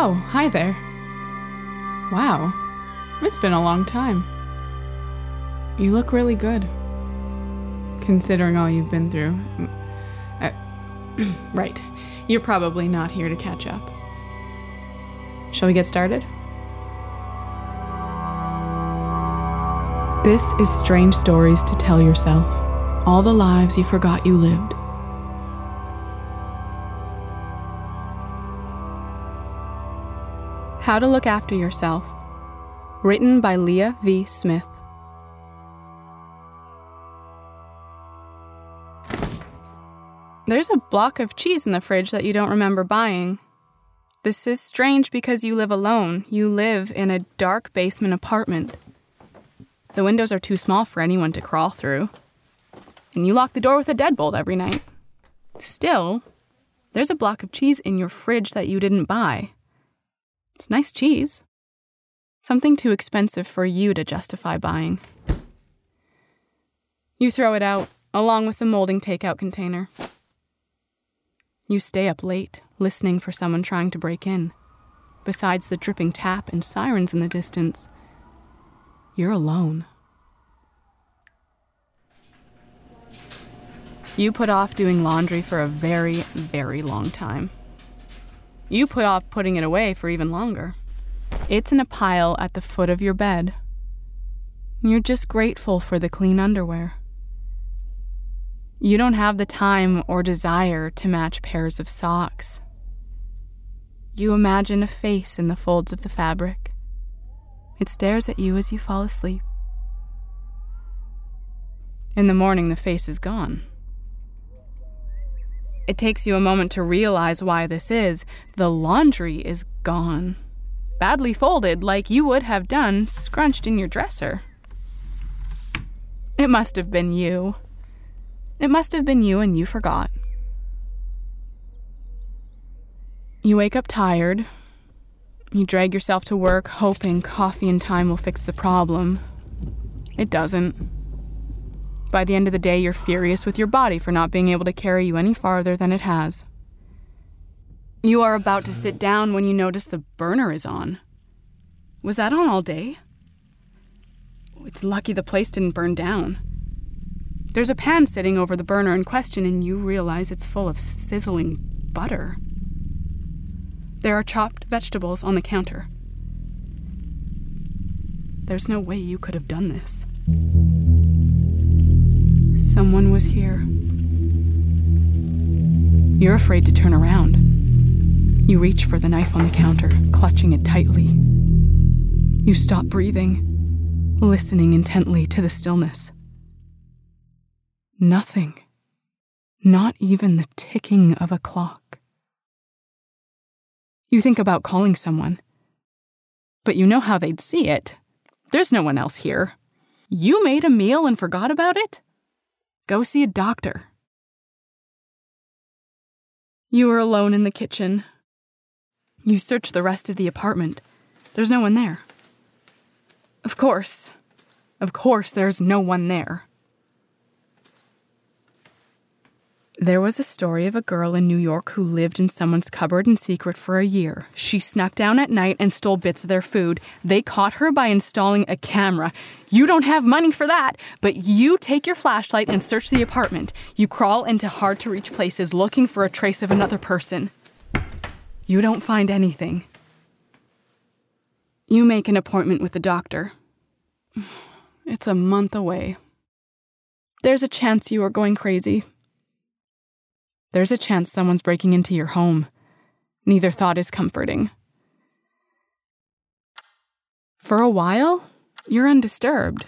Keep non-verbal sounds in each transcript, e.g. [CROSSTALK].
Oh, hi there. Wow, it's been a long time. You look really good, considering all you've been through. Uh, [CLEARS THROAT] right, you're probably not here to catch up. Shall we get started? This is Strange Stories to Tell Yourself All the Lives You Forgot You Lived. How to Look After Yourself, written by Leah V. Smith. There's a block of cheese in the fridge that you don't remember buying. This is strange because you live alone. You live in a dark basement apartment. The windows are too small for anyone to crawl through. And you lock the door with a deadbolt every night. Still, there's a block of cheese in your fridge that you didn't buy. It's nice cheese. Something too expensive for you to justify buying. You throw it out, along with the molding takeout container. You stay up late, listening for someone trying to break in. Besides the dripping tap and sirens in the distance, you're alone. You put off doing laundry for a very, very long time. You put off putting it away for even longer. It's in a pile at the foot of your bed. You're just grateful for the clean underwear. You don't have the time or desire to match pairs of socks. You imagine a face in the folds of the fabric. It stares at you as you fall asleep. In the morning, the face is gone. It takes you a moment to realize why this is. The laundry is gone. Badly folded, like you would have done, scrunched in your dresser. It must have been you. It must have been you, and you forgot. You wake up tired. You drag yourself to work, hoping coffee and time will fix the problem. It doesn't. By the end of the day, you're furious with your body for not being able to carry you any farther than it has. You are about to sit down when you notice the burner is on. Was that on all day? It's lucky the place didn't burn down. There's a pan sitting over the burner in question, and you realize it's full of sizzling butter. There are chopped vegetables on the counter. There's no way you could have done this. Someone was here. You're afraid to turn around. You reach for the knife on the counter, clutching it tightly. You stop breathing, listening intently to the stillness. Nothing. Not even the ticking of a clock. You think about calling someone, but you know how they'd see it. There's no one else here. You made a meal and forgot about it? Go see a doctor. You are alone in the kitchen. You search the rest of the apartment. There's no one there. Of course. Of course, there's no one there. There was a story of a girl in New York who lived in someone's cupboard in secret for a year. She snuck down at night and stole bits of their food. They caught her by installing a camera. You don't have money for that, but you take your flashlight and search the apartment. You crawl into hard to reach places looking for a trace of another person. You don't find anything. You make an appointment with the doctor. [SIGHS] It's a month away. There's a chance you are going crazy. There's a chance someone's breaking into your home. Neither thought is comforting. For a while, you're undisturbed.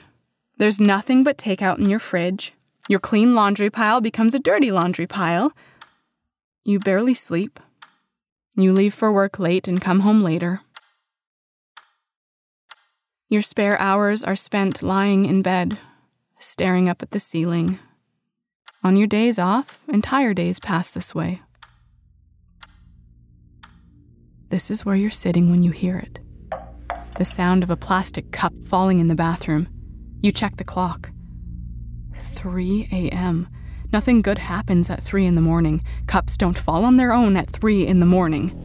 There's nothing but takeout in your fridge. Your clean laundry pile becomes a dirty laundry pile. You barely sleep. You leave for work late and come home later. Your spare hours are spent lying in bed, staring up at the ceiling, on your days off, entire days pass this way. This is where you're sitting when you hear it the sound of a plastic cup falling in the bathroom. You check the clock. 3 a.m. Nothing good happens at 3 in the morning. Cups don't fall on their own at 3 in the morning.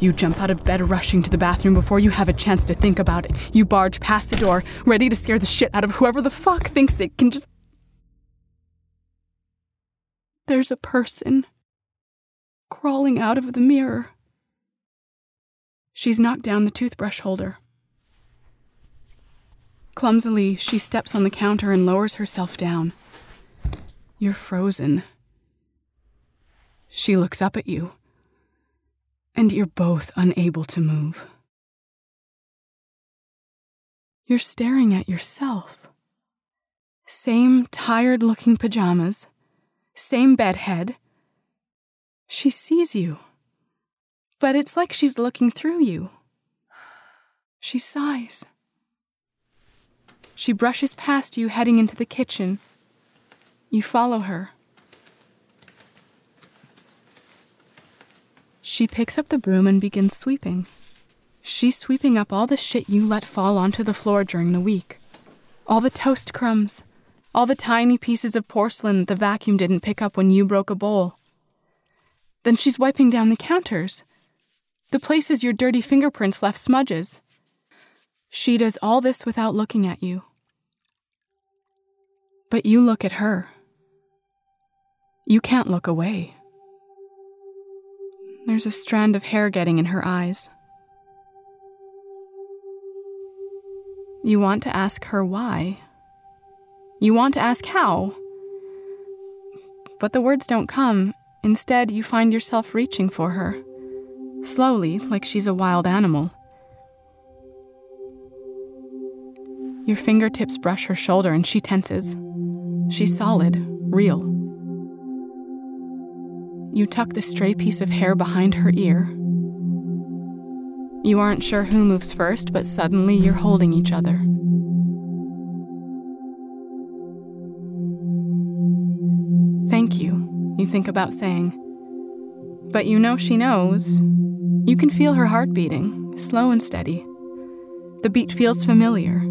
You jump out of bed rushing to the bathroom before you have a chance to think about it. You barge past the door, ready to scare the shit out of whoever the fuck thinks it can just. There's a person crawling out of the mirror. She's knocked down the toothbrush holder. Clumsily, she steps on the counter and lowers herself down. You're frozen. She looks up at you, and you're both unable to move. You're staring at yourself. Same tired looking pajamas, same bed head. She sees you, but it's like she's looking through you. She sighs. She brushes past you, heading into the kitchen. You follow her. She picks up the broom and begins sweeping. She's sweeping up all the shit you let fall onto the floor during the week. All the toast crumbs, all the tiny pieces of porcelain the vacuum didn't pick up when you broke a bowl. Then she's wiping down the counters, the places your dirty fingerprints left smudges. She does all this without looking at you. But you look at her. You can't look away. There's a strand of hair getting in her eyes. You want to ask her why. You want to ask how. But the words don't come. Instead, you find yourself reaching for her, slowly, like she's a wild animal. Your fingertips brush her shoulder and she tenses. She's solid, real. You tuck the stray piece of hair behind her ear. You aren't sure who moves first, but suddenly you're holding each other. You, think about saying. But you know she knows. You can feel her heart beating, slow and steady. The beat feels familiar.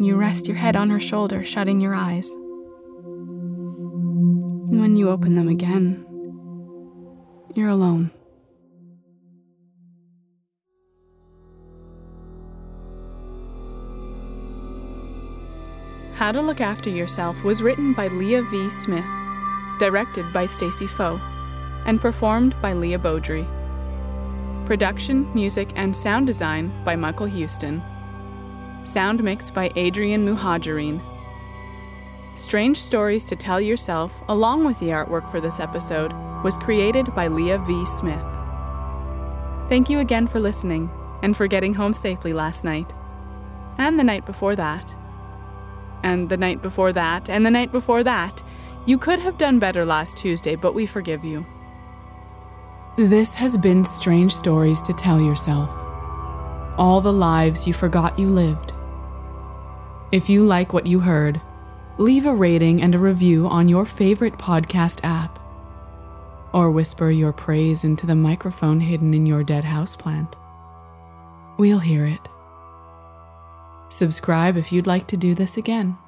You rest your head on her shoulder, shutting your eyes. When you open them again, you're alone. How to Look After Yourself was written by Leah V. Smith, directed by Stacy Foe, and performed by Leah Beaudry. Production, music, and sound design by Michael Houston. Sound mix by Adrian Muhajirin. Strange Stories to Tell Yourself, along with the artwork for this episode, was created by Leah V. Smith. Thank you again for listening and for getting home safely last night. And the night before that. And the night before that, and the night before that. You could have done better last Tuesday, but we forgive you. This has been Strange Stories to Tell Yourself. All the lives you forgot you lived. If you like what you heard, leave a rating and a review on your favorite podcast app, or whisper your praise into the microphone hidden in your dead houseplant. We'll hear it. Subscribe if you'd like to do this again.